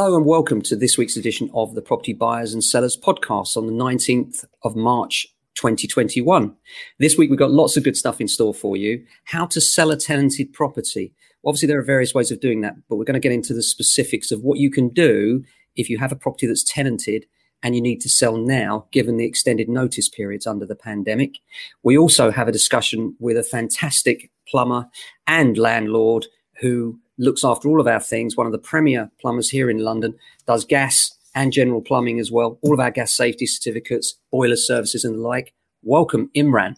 Hello and welcome to this week's edition of the Property Buyers and Sellers podcast on the 19th of March 2021. This week we've got lots of good stuff in store for you. How to sell a tenanted property. Obviously, there are various ways of doing that, but we're going to get into the specifics of what you can do if you have a property that's tenanted and you need to sell now, given the extended notice periods under the pandemic. We also have a discussion with a fantastic plumber and landlord who looks after all of our things, one of the premier plumbers here in London, does gas and general plumbing as well, all of our gas safety certificates, boiler services, and the like. Welcome, Imran.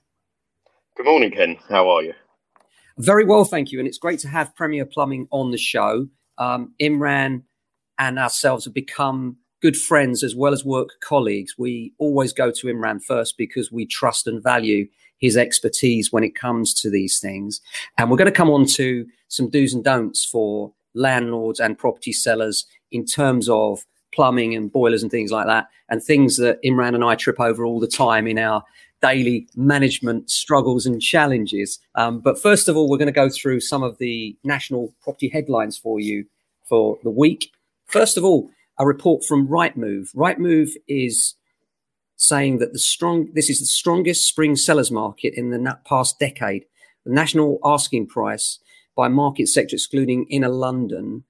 Good morning, Ken. How are you? Very well, thank you. And it's great to have Premier Plumbing on the show. Um, Imran and ourselves have become good friends as well as work colleagues. We always go to Imran first because we trust and value his expertise when it comes to these things. And we're going to come on to some do's and don'ts for landlords and property sellers in terms of plumbing and boilers and things like that, and things that Imran and I trip over all the time in our daily management struggles and challenges. Um, but first of all, we're going to go through some of the national property headlines for you for the week. First of all, a report from Rightmove. Rightmove is saying that the strong this is the strongest spring sellers market in the past decade. The national asking price by market sector, excluding inner London,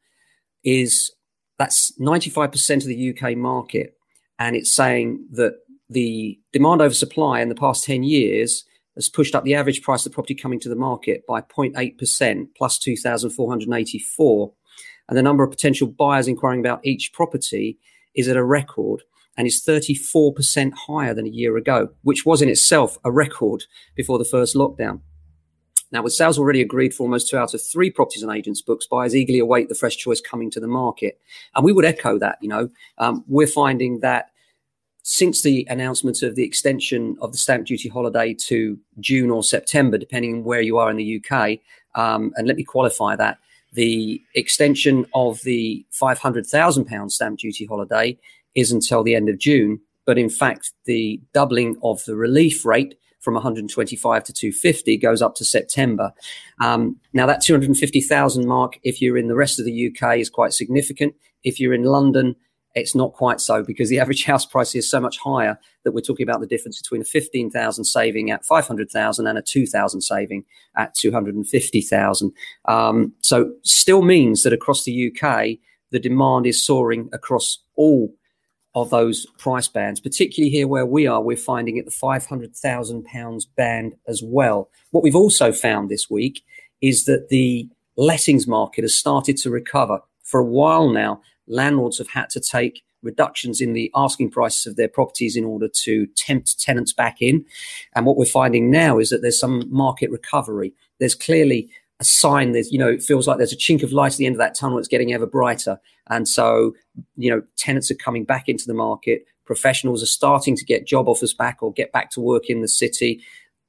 is that's 95% of the UK market. And it's saying that the demand over supply in the past 10 years has pushed up the average price of the property coming to the market by 0.8%, plus 2,484. And the number of potential buyers inquiring about each property is at a record and is 34% higher than a year ago, which was in itself a record before the first lockdown. Now, with sales already agreed for almost two out of three properties and agents' books, buyers eagerly await the fresh choice coming to the market. And we would echo that, you know, um, we're finding that since the announcement of the extension of the stamp duty holiday to June or September, depending on where you are in the UK, um, and let me qualify that, the extension of the £500,000 stamp duty holiday is until the end of June. But in fact, the doubling of the relief rate from 125 to 250 goes up to September. Um, now, that 250,000 mark, if you're in the rest of the UK, is quite significant. If you're in London, it's not quite so because the average house price is so much higher that we're talking about the difference between a 15,000 saving at 500,000 and a 2,000 saving at 250,000. Um, so still means that across the UK, the demand is soaring across all of those price bands, particularly here where we are, we're finding it the £500,000 band as well. What we've also found this week is that the lettings market has started to recover. For a while now, landlords have had to take reductions in the asking prices of their properties in order to tempt tenants back in. And what we're finding now is that there's some market recovery. There's clearly a sign there's you know it feels like there's a chink of light at the end of that tunnel it's getting ever brighter. And so you know tenants are coming back into the market professionals are starting to get job offers back or get back to work in the city.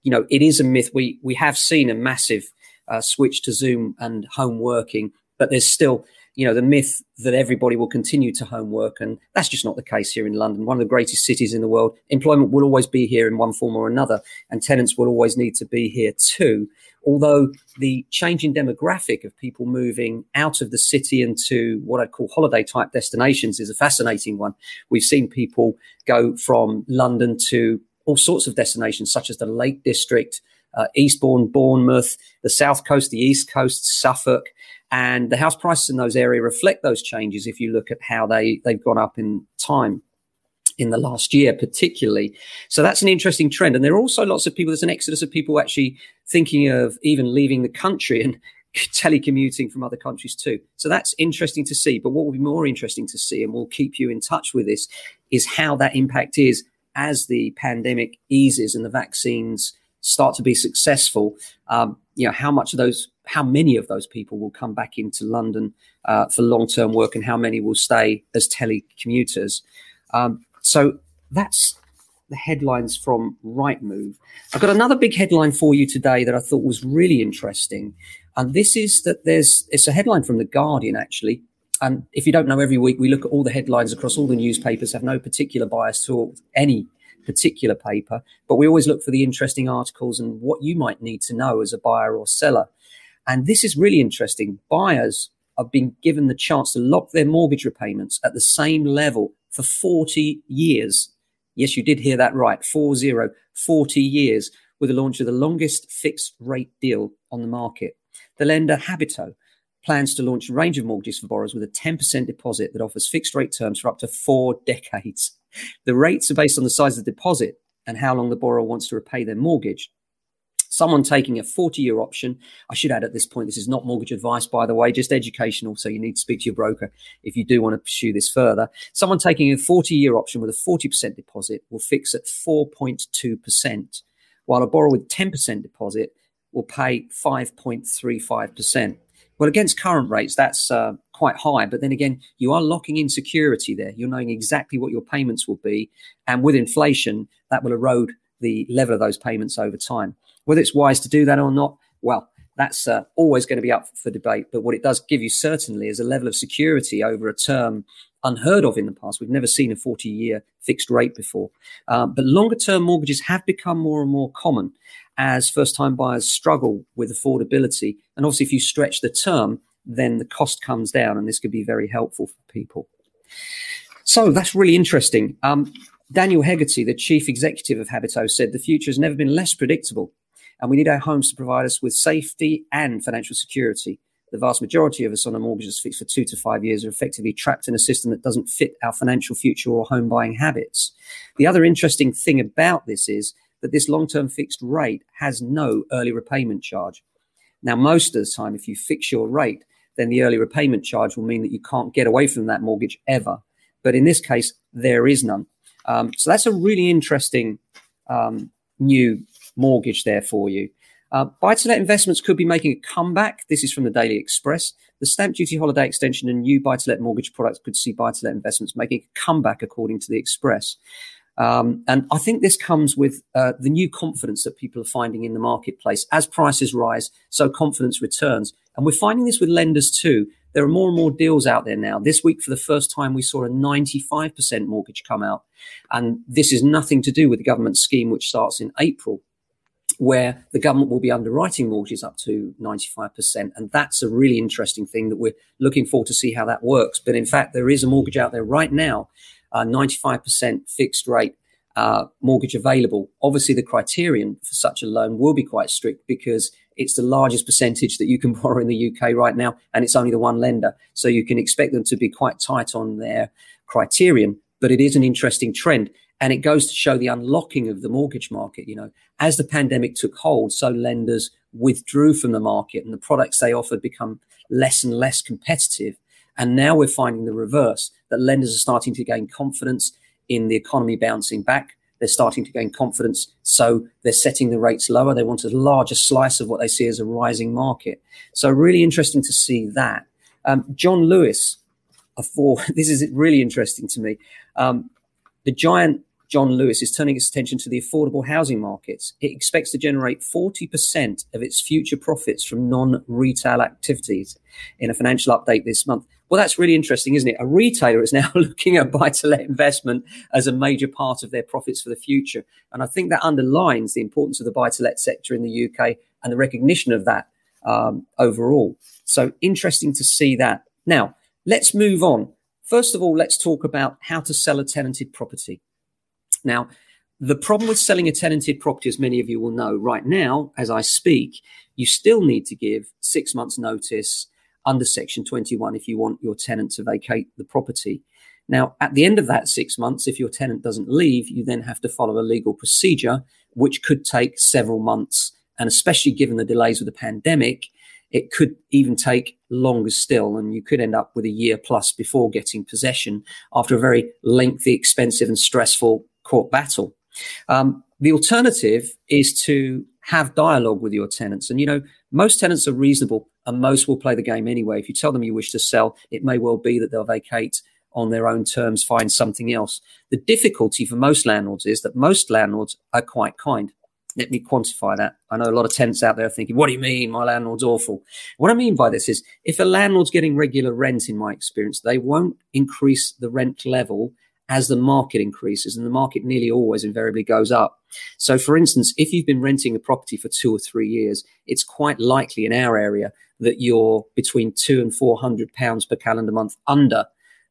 You know it is a myth. We we have seen a massive uh, switch to zoom and home working but there's still you know the myth that everybody will continue to homework. and that's just not the case here in london one of the greatest cities in the world employment will always be here in one form or another and tenants will always need to be here too although the changing demographic of people moving out of the city into what I'd call holiday type destinations is a fascinating one. We've seen people go from London to all sorts of destinations, such as the Lake District, uh, Eastbourne, Bournemouth, the South Coast, the East Coast, Suffolk. And the house prices in those areas reflect those changes if you look at how they, they've gone up in time in the last year, particularly. So that's an interesting trend. And there are also lots of people, there's an exodus of people actually thinking of even leaving the country and telecommuting from other countries too. So that's interesting to see. But what will be more interesting to see, and we'll keep you in touch with this, is how that impact is as the pandemic eases and the vaccines start to be successful. Um, you know, how much of those, how many of those people will come back into London uh, for long term work and how many will stay as telecommuters. Um, so that's the headlines from Rightmove. I've got another big headline for you today that I thought was really interesting. And this is that there's, it's a headline from The Guardian, actually. And if you don't know, every week we look at all the headlines across all the newspapers, have no particular bias to any particular paper, but we always look for the interesting articles and what you might need to know as a buyer or seller. And this is really interesting. Buyers have been given the chance to lock their mortgage repayments at the same level for 40 years. Yes, you did hear that right. 40, 40 years with the launch of the longest fixed rate deal on the market. The lender Habito plans to launch a range of mortgages for borrowers with a 10% deposit that offers fixed rate terms for up to four decades. The rates are based on the size of the deposit and how long the borrower wants to repay their mortgage. Someone taking a 40 year option, I should add at this point, this is not mortgage advice, by the way, just educational. So you need to speak to your broker if you do want to pursue this further. Someone taking a 40 year option with a 40% deposit will fix at 4.2%, while a borrower with 10% deposit will pay 5.35%. Well, against current rates, that's uh, quite high. But then again, you are locking in security there. You're knowing exactly what your payments will be. And with inflation, that will erode the level of those payments over time. Whether it's wise to do that or not, well, that's uh, always going to be up for debate. But what it does give you certainly is a level of security over a term unheard of in the past. We've never seen a 40 year fixed rate before. Um, but longer term mortgages have become more and more common as first time buyers struggle with affordability. And obviously, if you stretch the term, then the cost comes down, and this could be very helpful for people. So that's really interesting. Um, Daniel Hegarty, the chief executive of Habito, said the future has never been less predictable, and we need our homes to provide us with safety and financial security. The vast majority of us on a mortgage that's fixed for two to five years are effectively trapped in a system that doesn't fit our financial future or home buying habits. The other interesting thing about this is that this long term fixed rate has no early repayment charge. Now, most of the time, if you fix your rate, then the early repayment charge will mean that you can't get away from that mortgage ever. But in this case, there is none. Um, so that's a really interesting um, new mortgage there for you. Uh, buy to let investments could be making a comeback. This is from the Daily Express. The stamp duty holiday extension and new buy to let mortgage products could see buy to let investments making a comeback, according to the Express. Um, and I think this comes with uh, the new confidence that people are finding in the marketplace. As prices rise, so confidence returns. And we're finding this with lenders too. There are more and more deals out there now. This week, for the first time, we saw a 95% mortgage come out. And this is nothing to do with the government scheme, which starts in April, where the government will be underwriting mortgages up to 95%. And that's a really interesting thing that we're looking forward to see how that works. But in fact, there is a mortgage out there right now uh, 95% fixed rate uh, mortgage available. Obviously, the criterion for such a loan will be quite strict because it's the largest percentage that you can borrow in the UK right now, and it's only the one lender. So you can expect them to be quite tight on their criterion. But it is an interesting trend. And it goes to show the unlocking of the mortgage market. You know, as the pandemic took hold, so lenders withdrew from the market and the products they offered become less and less competitive. And now we're finding the reverse that lenders are starting to gain confidence in the economy bouncing back. They're starting to gain confidence. So they're setting the rates lower. They want a larger slice of what they see as a rising market. So really interesting to see that. Um, John Lewis, for this is really interesting to me. Um, the giant John Lewis is turning its attention to the affordable housing markets. It expects to generate 40% of its future profits from non retail activities in a financial update this month. Well, that's really interesting, isn't it? A retailer is now looking at buy to let investment as a major part of their profits for the future. And I think that underlines the importance of the buy to let sector in the UK and the recognition of that um, overall. So interesting to see that. Now, let's move on. First of all, let's talk about how to sell a tenanted property. Now, the problem with selling a tenanted property, as many of you will know, right now, as I speak, you still need to give six months' notice under Section 21 if you want your tenant to vacate the property. Now, at the end of that six months, if your tenant doesn't leave, you then have to follow a legal procedure, which could take several months. And especially given the delays with the pandemic, it could even take longer still. And you could end up with a year plus before getting possession after a very lengthy, expensive, and stressful court battle. Um, the alternative is to have dialogue with your tenants. And, you know, most tenants are reasonable and most will play the game anyway. If you tell them you wish to sell, it may well be that they'll vacate on their own terms, find something else. The difficulty for most landlords is that most landlords are quite kind. Let me quantify that. I know a lot of tenants out there thinking, what do you mean? My landlord's awful. What I mean by this is if a landlord's getting regular rent, in my experience, they won't increase the rent level as the market increases, and the market nearly always invariably goes up. So, for instance, if you've been renting a property for two or three years, it's quite likely in our area that you're between two and four hundred pounds per calendar month under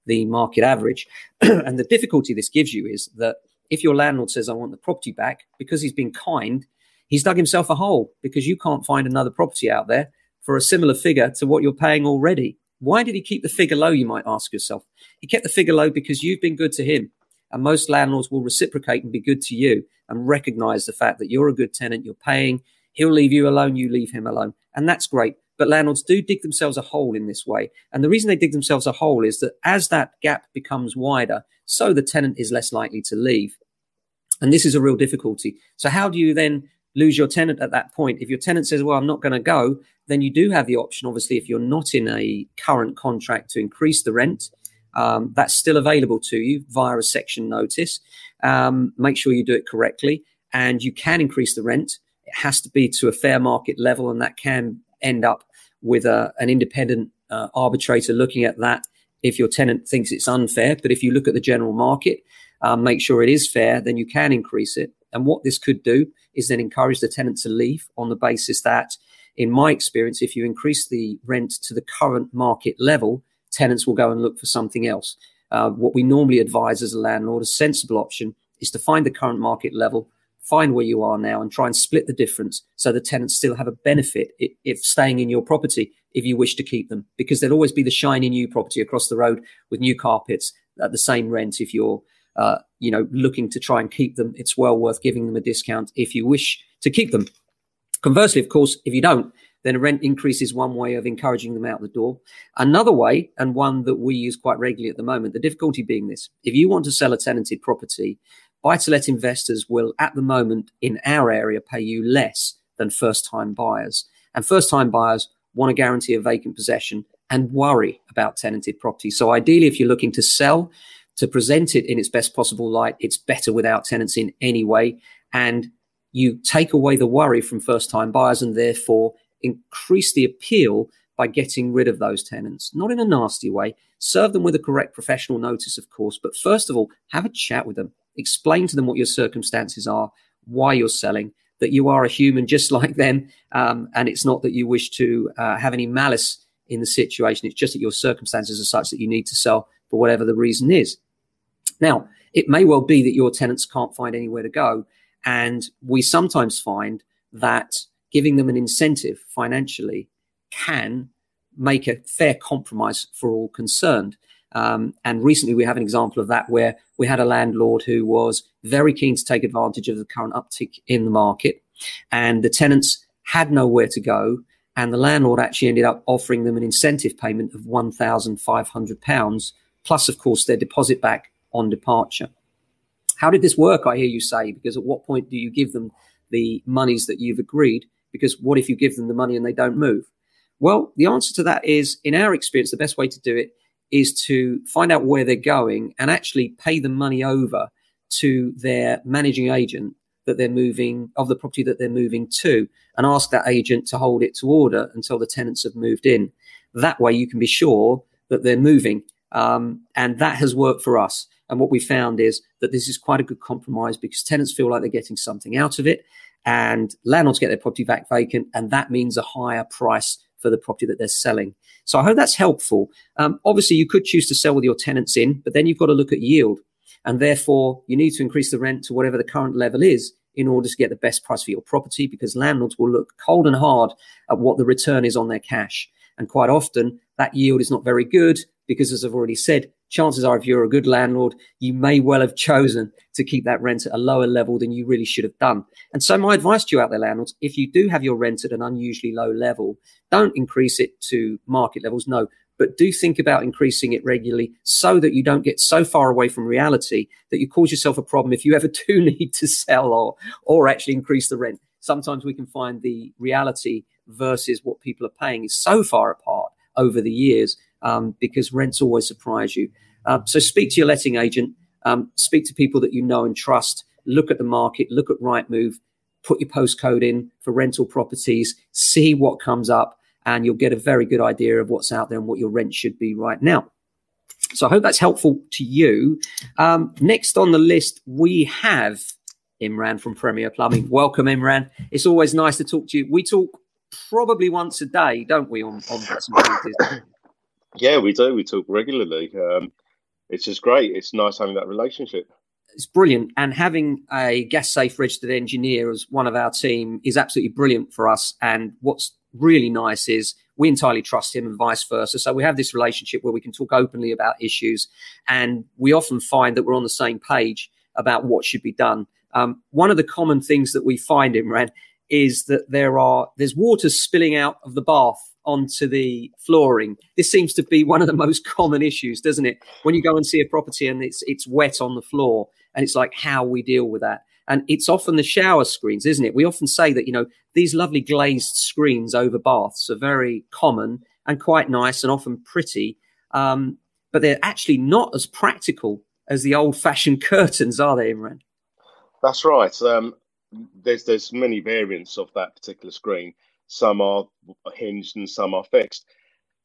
the market average. and the difficulty this gives you is that if your landlord says, I want the property back, because he's been kind, he's dug himself a hole because you can't find another property out there for a similar figure to what you're paying already. Why did he keep the figure low? You might ask yourself. He kept the figure low because you've been good to him. And most landlords will reciprocate and be good to you and recognize the fact that you're a good tenant, you're paying. He'll leave you alone, you leave him alone. And that's great. But landlords do dig themselves a hole in this way. And the reason they dig themselves a hole is that as that gap becomes wider, so the tenant is less likely to leave. And this is a real difficulty. So, how do you then lose your tenant at that point? If your tenant says, Well, I'm not going to go, then you do have the option, obviously, if you're not in a current contract to increase the rent. Um, that's still available to you via a section notice. Um, make sure you do it correctly. And you can increase the rent. It has to be to a fair market level, and that can end up with a, an independent uh, arbitrator looking at that if your tenant thinks it's unfair. But if you look at the general market, um, make sure it is fair, then you can increase it. And what this could do is then encourage the tenant to leave on the basis that, in my experience, if you increase the rent to the current market level, tenants will go and look for something else. Uh, what we normally advise as a landlord, a sensible option, is to find the current market level, find where you are now and try and split the difference so the tenants still have a benefit if staying in your property if you wish to keep them because there'll always be the shiny new property across the road with new carpets at the same rent if you're uh, you know looking to try and keep them it's well worth giving them a discount if you wish to keep them conversely of course if you don't then a rent increase is one way of encouraging them out the door. Another way, and one that we use quite regularly at the moment, the difficulty being this if you want to sell a tenanted property buy to let investors will, at the moment, in our area, pay you less than first time buyers. And first time buyers want to guarantee a vacant possession and worry about tenanted property. So, ideally, if you're looking to sell, to present it in its best possible light, it's better without tenants in any way. And you take away the worry from first time buyers and therefore increase the appeal by getting rid of those tenants, not in a nasty way. Serve them with a correct professional notice, of course, but first of all, have a chat with them explain to them what your circumstances are, why you're selling, that you are a human just like them, um, and it's not that you wish to uh, have any malice in the situation. It's just that your circumstances are such that you need to sell for whatever the reason is. Now, it may well be that your tenants can't find anywhere to go, and we sometimes find that giving them an incentive financially can make a fair compromise for all concerned. Um, and recently, we have an example of that where we had a landlord who was very keen to take advantage of the current uptick in the market, and the tenants had nowhere to go. And the landlord actually ended up offering them an incentive payment of £1,500, plus, of course, their deposit back on departure. How did this work? I hear you say, because at what point do you give them the monies that you've agreed? Because what if you give them the money and they don't move? Well, the answer to that is, in our experience, the best way to do it is to find out where they're going and actually pay the money over to their managing agent that they're moving of the property that they're moving to and ask that agent to hold it to order until the tenants have moved in. That way you can be sure that they're moving. Um, and that has worked for us. And what we found is that this is quite a good compromise because tenants feel like they're getting something out of it and landlords get their property back vacant. And that means a higher price for the property that they're selling. So I hope that's helpful. Um, obviously, you could choose to sell with your tenants in, but then you've got to look at yield. And therefore, you need to increase the rent to whatever the current level is in order to get the best price for your property because landlords will look cold and hard at what the return is on their cash. And quite often, that yield is not very good because, as I've already said, chances are if you're a good landlord, you may well have chosen to keep that rent at a lower level than you really should have done. And so my advice to you out there, landlords, if you do have your rent at an unusually low level, don't increase it to market levels. No, but do think about increasing it regularly so that you don't get so far away from reality that you cause yourself a problem if you ever do need to sell or, or actually increase the rent. Sometimes we can find the reality versus what people are paying is so far apart over the years um, because rents always surprise you. Uh, so speak to your letting agent, um, speak to people that you know and trust, look at the market, look at Rightmove, put your postcode in for rental properties, see what comes up, and you'll get a very good idea of what's out there and what your rent should be right now. So I hope that's helpful to you. Um, next on the list, we have Imran from Premier Plumbing. Welcome, Imran. It's always nice to talk to you. We talk probably once a day, don't we, on, on Yeah, we do. We talk regularly. Um, it's just great. It's nice having that relationship. It's brilliant. And having a gas safe registered engineer as one of our team is absolutely brilliant for us. And what's really nice is we entirely trust him and vice versa. So we have this relationship where we can talk openly about issues. And we often find that we're on the same page about what should be done. Um, one of the common things that we find, in Imran, is that there are there's water spilling out of the bath onto the flooring. This seems to be one of the most common issues, doesn't it? When you go and see a property and it's it's wet on the floor, and it's like how we deal with that. And it's often the shower screens, isn't it? We often say that you know these lovely glazed screens over baths are very common and quite nice and often pretty, um, but they're actually not as practical as the old-fashioned curtains, are they, Imran? That's right. Um, there's there's many variants of that particular screen. Some are hinged and some are fixed.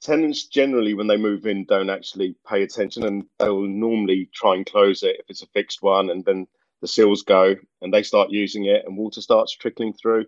Tenants generally, when they move in, don't actually pay attention, and they'll normally try and close it if it's a fixed one, and then the seals go, and they start using it, and water starts trickling through.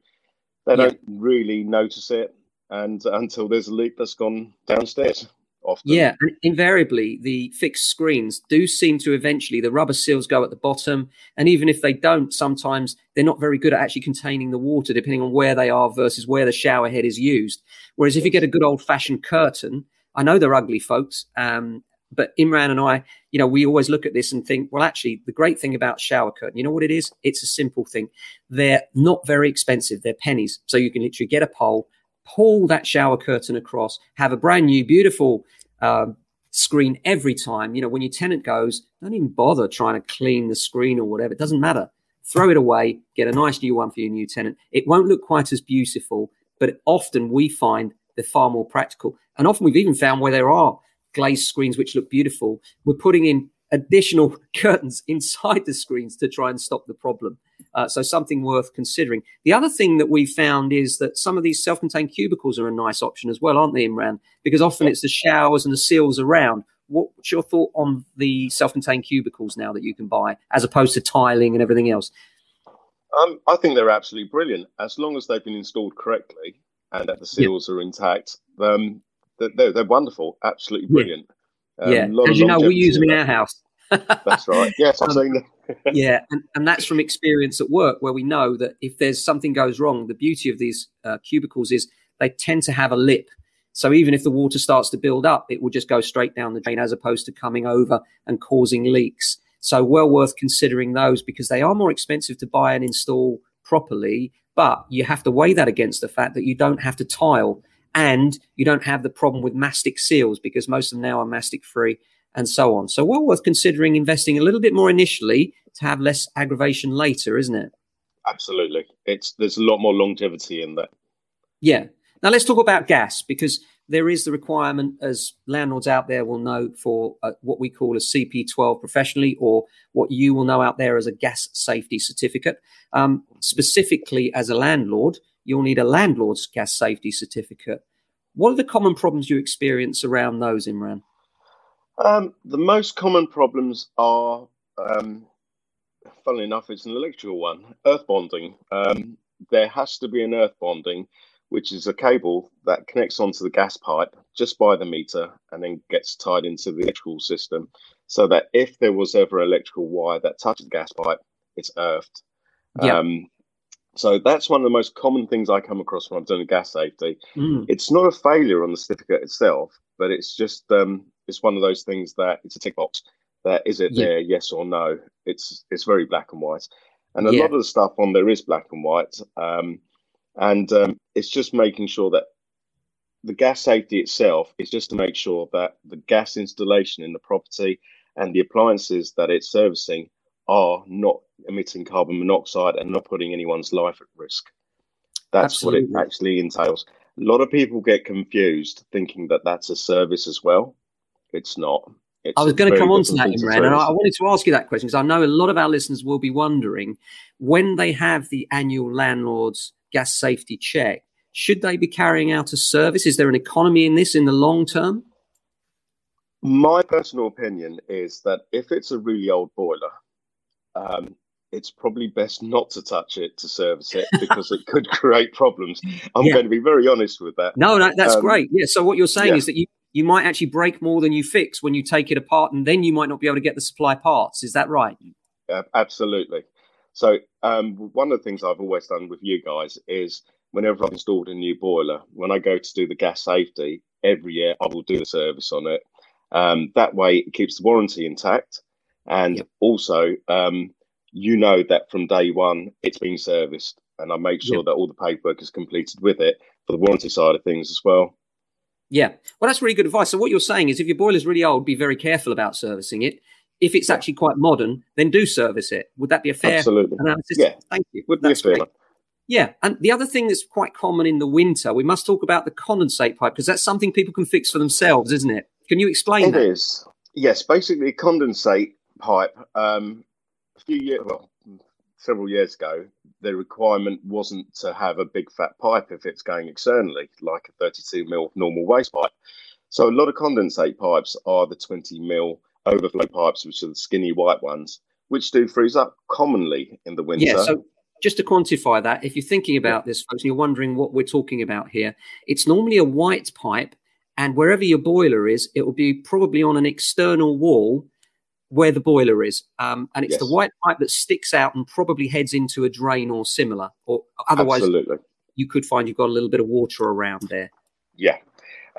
They yeah. don't really notice it, and until there's a leak that's gone downstairs often. Yeah, and invariably the fixed screens do seem to eventually the rubber seals go at the bottom, and even if they don't, sometimes they're not very good at actually containing the water, depending on where they are versus where the shower head is used. Whereas if you get a good old fashioned curtain, I know they're ugly, folks. Um, but Imran and I, you know, we always look at this and think, well, actually, the great thing about shower curtain, you know what it is? It's a simple thing. They're not very expensive. They're pennies. So you can literally get a pole, pull that shower curtain across, have a brand new, beautiful uh, screen every time. You know, when your tenant goes, don't even bother trying to clean the screen or whatever. It doesn't matter. Throw it away, get a nice new one for your new tenant. It won't look quite as beautiful, but often we find they're far more practical. And often we've even found where there are glazed screens which look beautiful, we're putting in additional curtains inside the screens to try and stop the problem. Uh, so something worth considering. The other thing that we found is that some of these self-contained cubicles are a nice option as well, aren't they, Imran? Because often it's the showers and the seals around. What's your thought on the self-contained cubicles now that you can buy, as opposed to tiling and everything else? Um, I think they're absolutely brilliant as long as they've been installed correctly and that the seals are intact. Um, they're, they're, wonderful, absolutely brilliant. Yeah, um, yeah. as you know, we use them in our house. That's right. Yes, I've um, seen them. yeah, and, and that's from experience at work where we know that if there's something goes wrong, the beauty of these uh, cubicles is they tend to have a lip. So even if the water starts to build up, it will just go straight down the drain as opposed to coming over and causing leaks. So well worth considering those because they are more expensive to buy and install properly, but you have to weigh that against the fact that you don't have to tile and you don't have the problem with mastic seals because most of them now are mastic free and so on. So well worth considering investing a little bit more initially to have less aggravation later, isn't it? Absolutely. It's there's a lot more longevity in that. Yeah. Now let's talk about gas because there is the requirement, as landlords out there will know, for uh, what we call a CP12 professionally, or what you will know out there as a gas safety certificate. Um, specifically, as a landlord, you'll need a landlord's gas safety certificate. What are the common problems you experience around those, Imran? Um, the most common problems are, um, funnily enough, it's an electrical one earth bonding. Um, there has to be an earth bonding, which is a cable that connects onto the gas pipe just by the meter and then gets tied into the electrical system so that if there was ever an electrical wire that touches the gas pipe, it's earthed. Yeah. Um, so that's one of the most common things I come across when I'm doing gas safety. Mm. It's not a failure on the certificate itself, but it's just um, it's one of those things that it's a tick box. That is it yeah. there, yes or no? It's it's very black and white, and a yeah. lot of the stuff on there is black and white, um, and um, it's just making sure that the gas safety itself is just to make sure that the gas installation in the property and the appliances that it's servicing are not emitting carbon monoxide and not putting anyone's life at risk. That's Absolutely. what it actually entails. A lot of people get confused thinking that that's a service as well. It's not. It's I was going to come on to that, Imran, and I wanted to ask you that question because I know a lot of our listeners will be wondering when they have the annual landlord's gas safety check, should they be carrying out a service? Is there an economy in this in the long term? My personal opinion is that if it's a really old boiler, um, it's probably best not to touch it to service it because it could create problems. I'm yeah. going to be very honest with that. No, no that's um, great. Yeah. So what you're saying yeah. is that you you might actually break more than you fix when you take it apart, and then you might not be able to get the supply parts. Is that right? Uh, absolutely. So um, one of the things I've always done with you guys is whenever I've installed a new boiler, when I go to do the gas safety every year, I will do a service on it. Um, that way, it keeps the warranty intact, and yep. also um, you know that from day one it's been serviced, and I make sure yep. that all the paperwork is completed with it for the warranty side of things as well. Yeah, well, that's really good advice. So what you're saying is, if your boiler's really old, be very careful about servicing it. If it's actually quite modern, then do service it. Would that be a fair Absolutely. analysis? Yeah, thank you. Would that's be a fair. Great. Yeah, and the other thing that's quite common in the winter, we must talk about the condensate pipe because that's something people can fix for themselves, isn't it? Can you explain it that? It is. Yes, basically, condensate pipe. Um, a few years, well, several years ago, the requirement wasn't to have a big fat pipe if it's going externally, like a 32 mil normal waste pipe. So a lot of condensate pipes are the 20 mil overflow pipes, which are the skinny white ones, which do freeze up commonly in the winter. Yeah, so just to quantify that, if you're thinking about this, folks, and you're wondering what we're talking about here, it's normally a white pipe, and wherever your boiler is, it will be probably on an external wall where the boiler is, um, and it's yes. the white pipe that sticks out and probably heads into a drain or similar, or otherwise, Absolutely. you could find you've got a little bit of water around there. Yeah,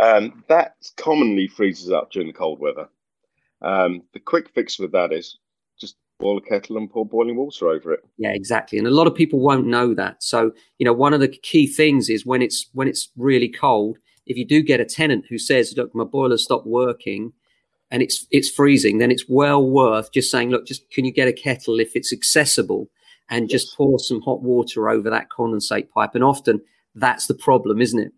um, that commonly freezes up during the cold weather. Um, the quick fix with that is just boil a kettle and pour boiling water over it. Yeah, exactly. And a lot of people won't know that. So, you know, one of the key things is when it's when it's really cold, if you do get a tenant who says, "Look, my boiler stopped working," and it's it's freezing, then it's well worth just saying, "Look, just can you get a kettle if it's accessible?" and yes. just pour some hot water over that condensate pipe. And often that's the problem, isn't it?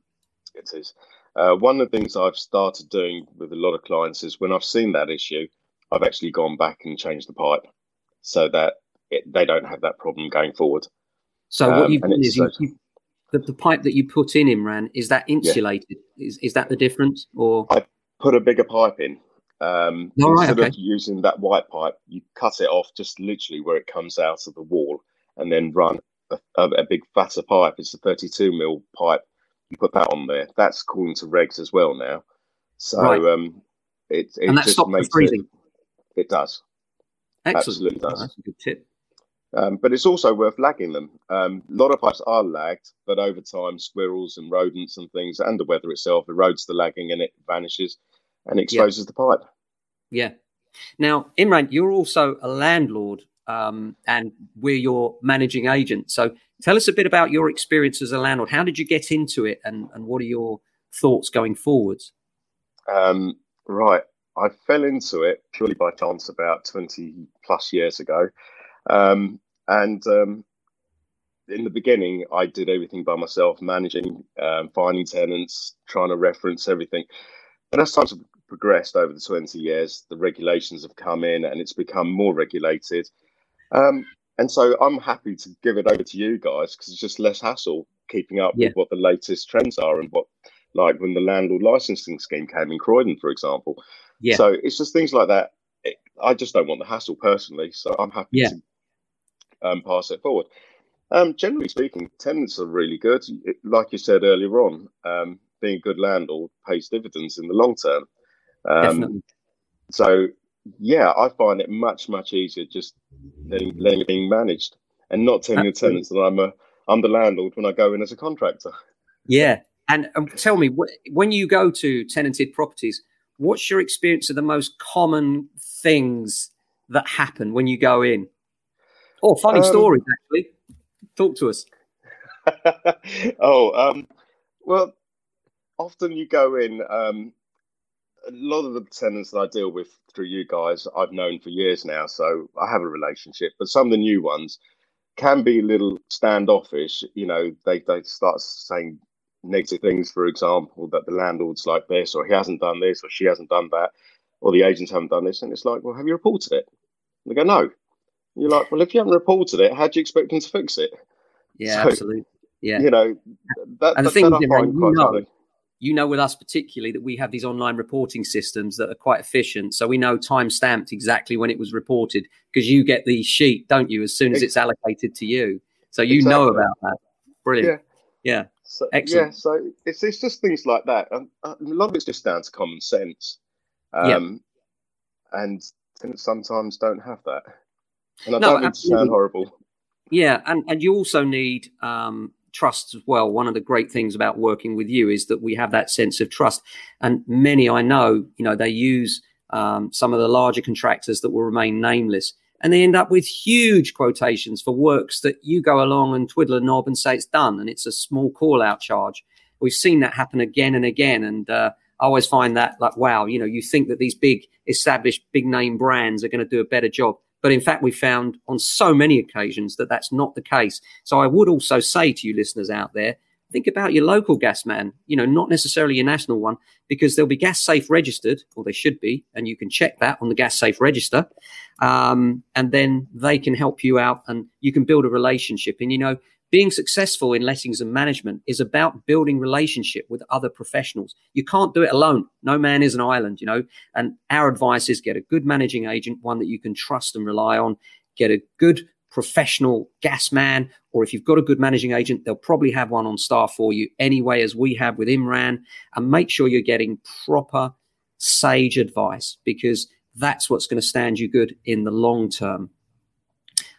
It is. Uh, one of the things I've started doing with a lot of clients is when I've seen that issue, I've actually gone back and changed the pipe so that it, they don't have that problem going forward. So um, what you've done is you, you, the, the, pipe that you put in, Imran, is that insulated? Yeah. Is, is that the difference? Or I put a bigger pipe in. Um, oh, instead right, okay. of using that white pipe, you cut it off just literally where it comes out of the wall, and then run a, a, a big fatter pipe. It's a 32 mil pipe. You put that on there. That's according to regs as well now. So right. um, it, it and that just makes freezing. It, it does. Excellent. Absolutely does. Oh, that's a good tip. Um, but it's also worth lagging them. Um, a lot of pipes are lagged, but over time, squirrels and rodents and things, and the weather itself erodes the lagging and it vanishes and exposes the pipe. Yeah. Now, Imran, you're also a landlord um, and we're your managing agent. So tell us a bit about your experience as a landlord. How did you get into it and, and what are your thoughts going forwards? Um, right. I fell into it purely by chance about 20 plus years ago. Um, and um, in the beginning, I did everything by myself, managing, um, finding tenants, trying to reference everything. And as times progressed over the 20 years, the regulations have come in and it's become more regulated. Um, and so I'm happy to give it over to you guys because it's just less hassle keeping up yeah. with what the latest trends are and what, like when the landlord licensing scheme came in Croydon, for example. Yeah. So it's just things like that. It, I just don't want the hassle personally, so I'm happy yeah. to um, pass it forward. Um, generally speaking, tenants are really good. Like you said earlier on, um, being a good landlord pays dividends in the long term. Um, Definitely. So, yeah, I find it much much easier just letting, letting it being managed and not telling Absolutely. the tenants that I'm a I'm the landlord when I go in as a contractor. Yeah, and um, tell me when you go to tenanted properties, what's your experience of the most common things that happen when you go in? Oh, funny um, stories, actually. Talk to us. oh, um, well, often you go in. Um, a lot of the tenants that I deal with through you guys, I've known for years now, so I have a relationship. But some of the new ones can be a little standoffish. You know, they they start saying negative things, for example, that the landlord's like this, or he hasn't done this, or she hasn't done that, or the agents haven't done this, and it's like, well, have you reported it? And they go, no. You're like, well, if you haven't reported it, how do you expect them to fix it? Yeah, so, absolutely. Yeah, you know, that, and the thing is, you know, you know with us particularly that we have these online reporting systems that are quite efficient so we know time stamped exactly when it was reported because you get the sheet don't you as soon as it's allocated to you so you exactly. know about that brilliant yeah, yeah. So, Excellent. yeah so it's, it's just things like that and a lot of it's just down to common sense um, yeah. and sometimes don't have that and i no, don't mean to sound horrible yeah and and you also need um trust as well. One of the great things about working with you is that we have that sense of trust. And many I know, you know, they use um, some of the larger contractors that will remain nameless. And they end up with huge quotations for works that you go along and twiddle a knob and say it's done. And it's a small call out charge. We've seen that happen again and again. And uh, I always find that like, wow, you know, you think that these big established big name brands are going to do a better job. But in fact, we found on so many occasions that that's not the case. So I would also say to you listeners out there, think about your local gas man, you know, not necessarily your national one, because they'll be gas safe registered, or they should be, and you can check that on the gas safe register. Um, and then they can help you out and you can build a relationship. And, you know, being successful in lettings and management is about building relationship with other professionals. You can't do it alone. No man is an island, you know. And our advice is get a good managing agent, one that you can trust and rely on. Get a good professional gas man, or if you've got a good managing agent, they'll probably have one on staff for you anyway, as we have with Imran. And make sure you're getting proper, sage advice because that's what's going to stand you good in the long term.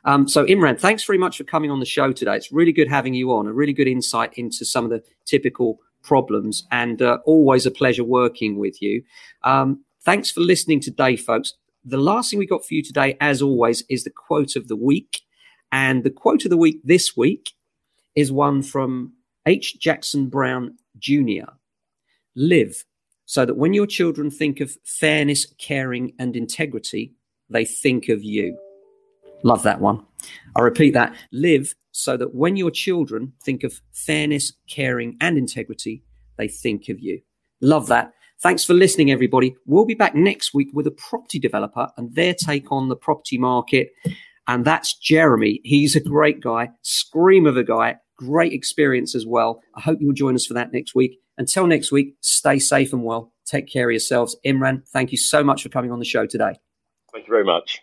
Um, so, Imran, thanks very much for coming on the show today. It's really good having you on, a really good insight into some of the typical problems, and uh, always a pleasure working with you. Um, thanks for listening today, folks. The last thing we got for you today, as always, is the quote of the week. And the quote of the week this week is one from H. Jackson Brown Jr. Live so that when your children think of fairness, caring, and integrity, they think of you. Love that one. I repeat that. Live so that when your children think of fairness, caring, and integrity, they think of you. Love that. Thanks for listening, everybody. We'll be back next week with a property developer and their take on the property market. And that's Jeremy. He's a great guy, scream of a guy, great experience as well. I hope you'll join us for that next week. Until next week, stay safe and well. Take care of yourselves. Imran, thank you so much for coming on the show today. Thank you very much.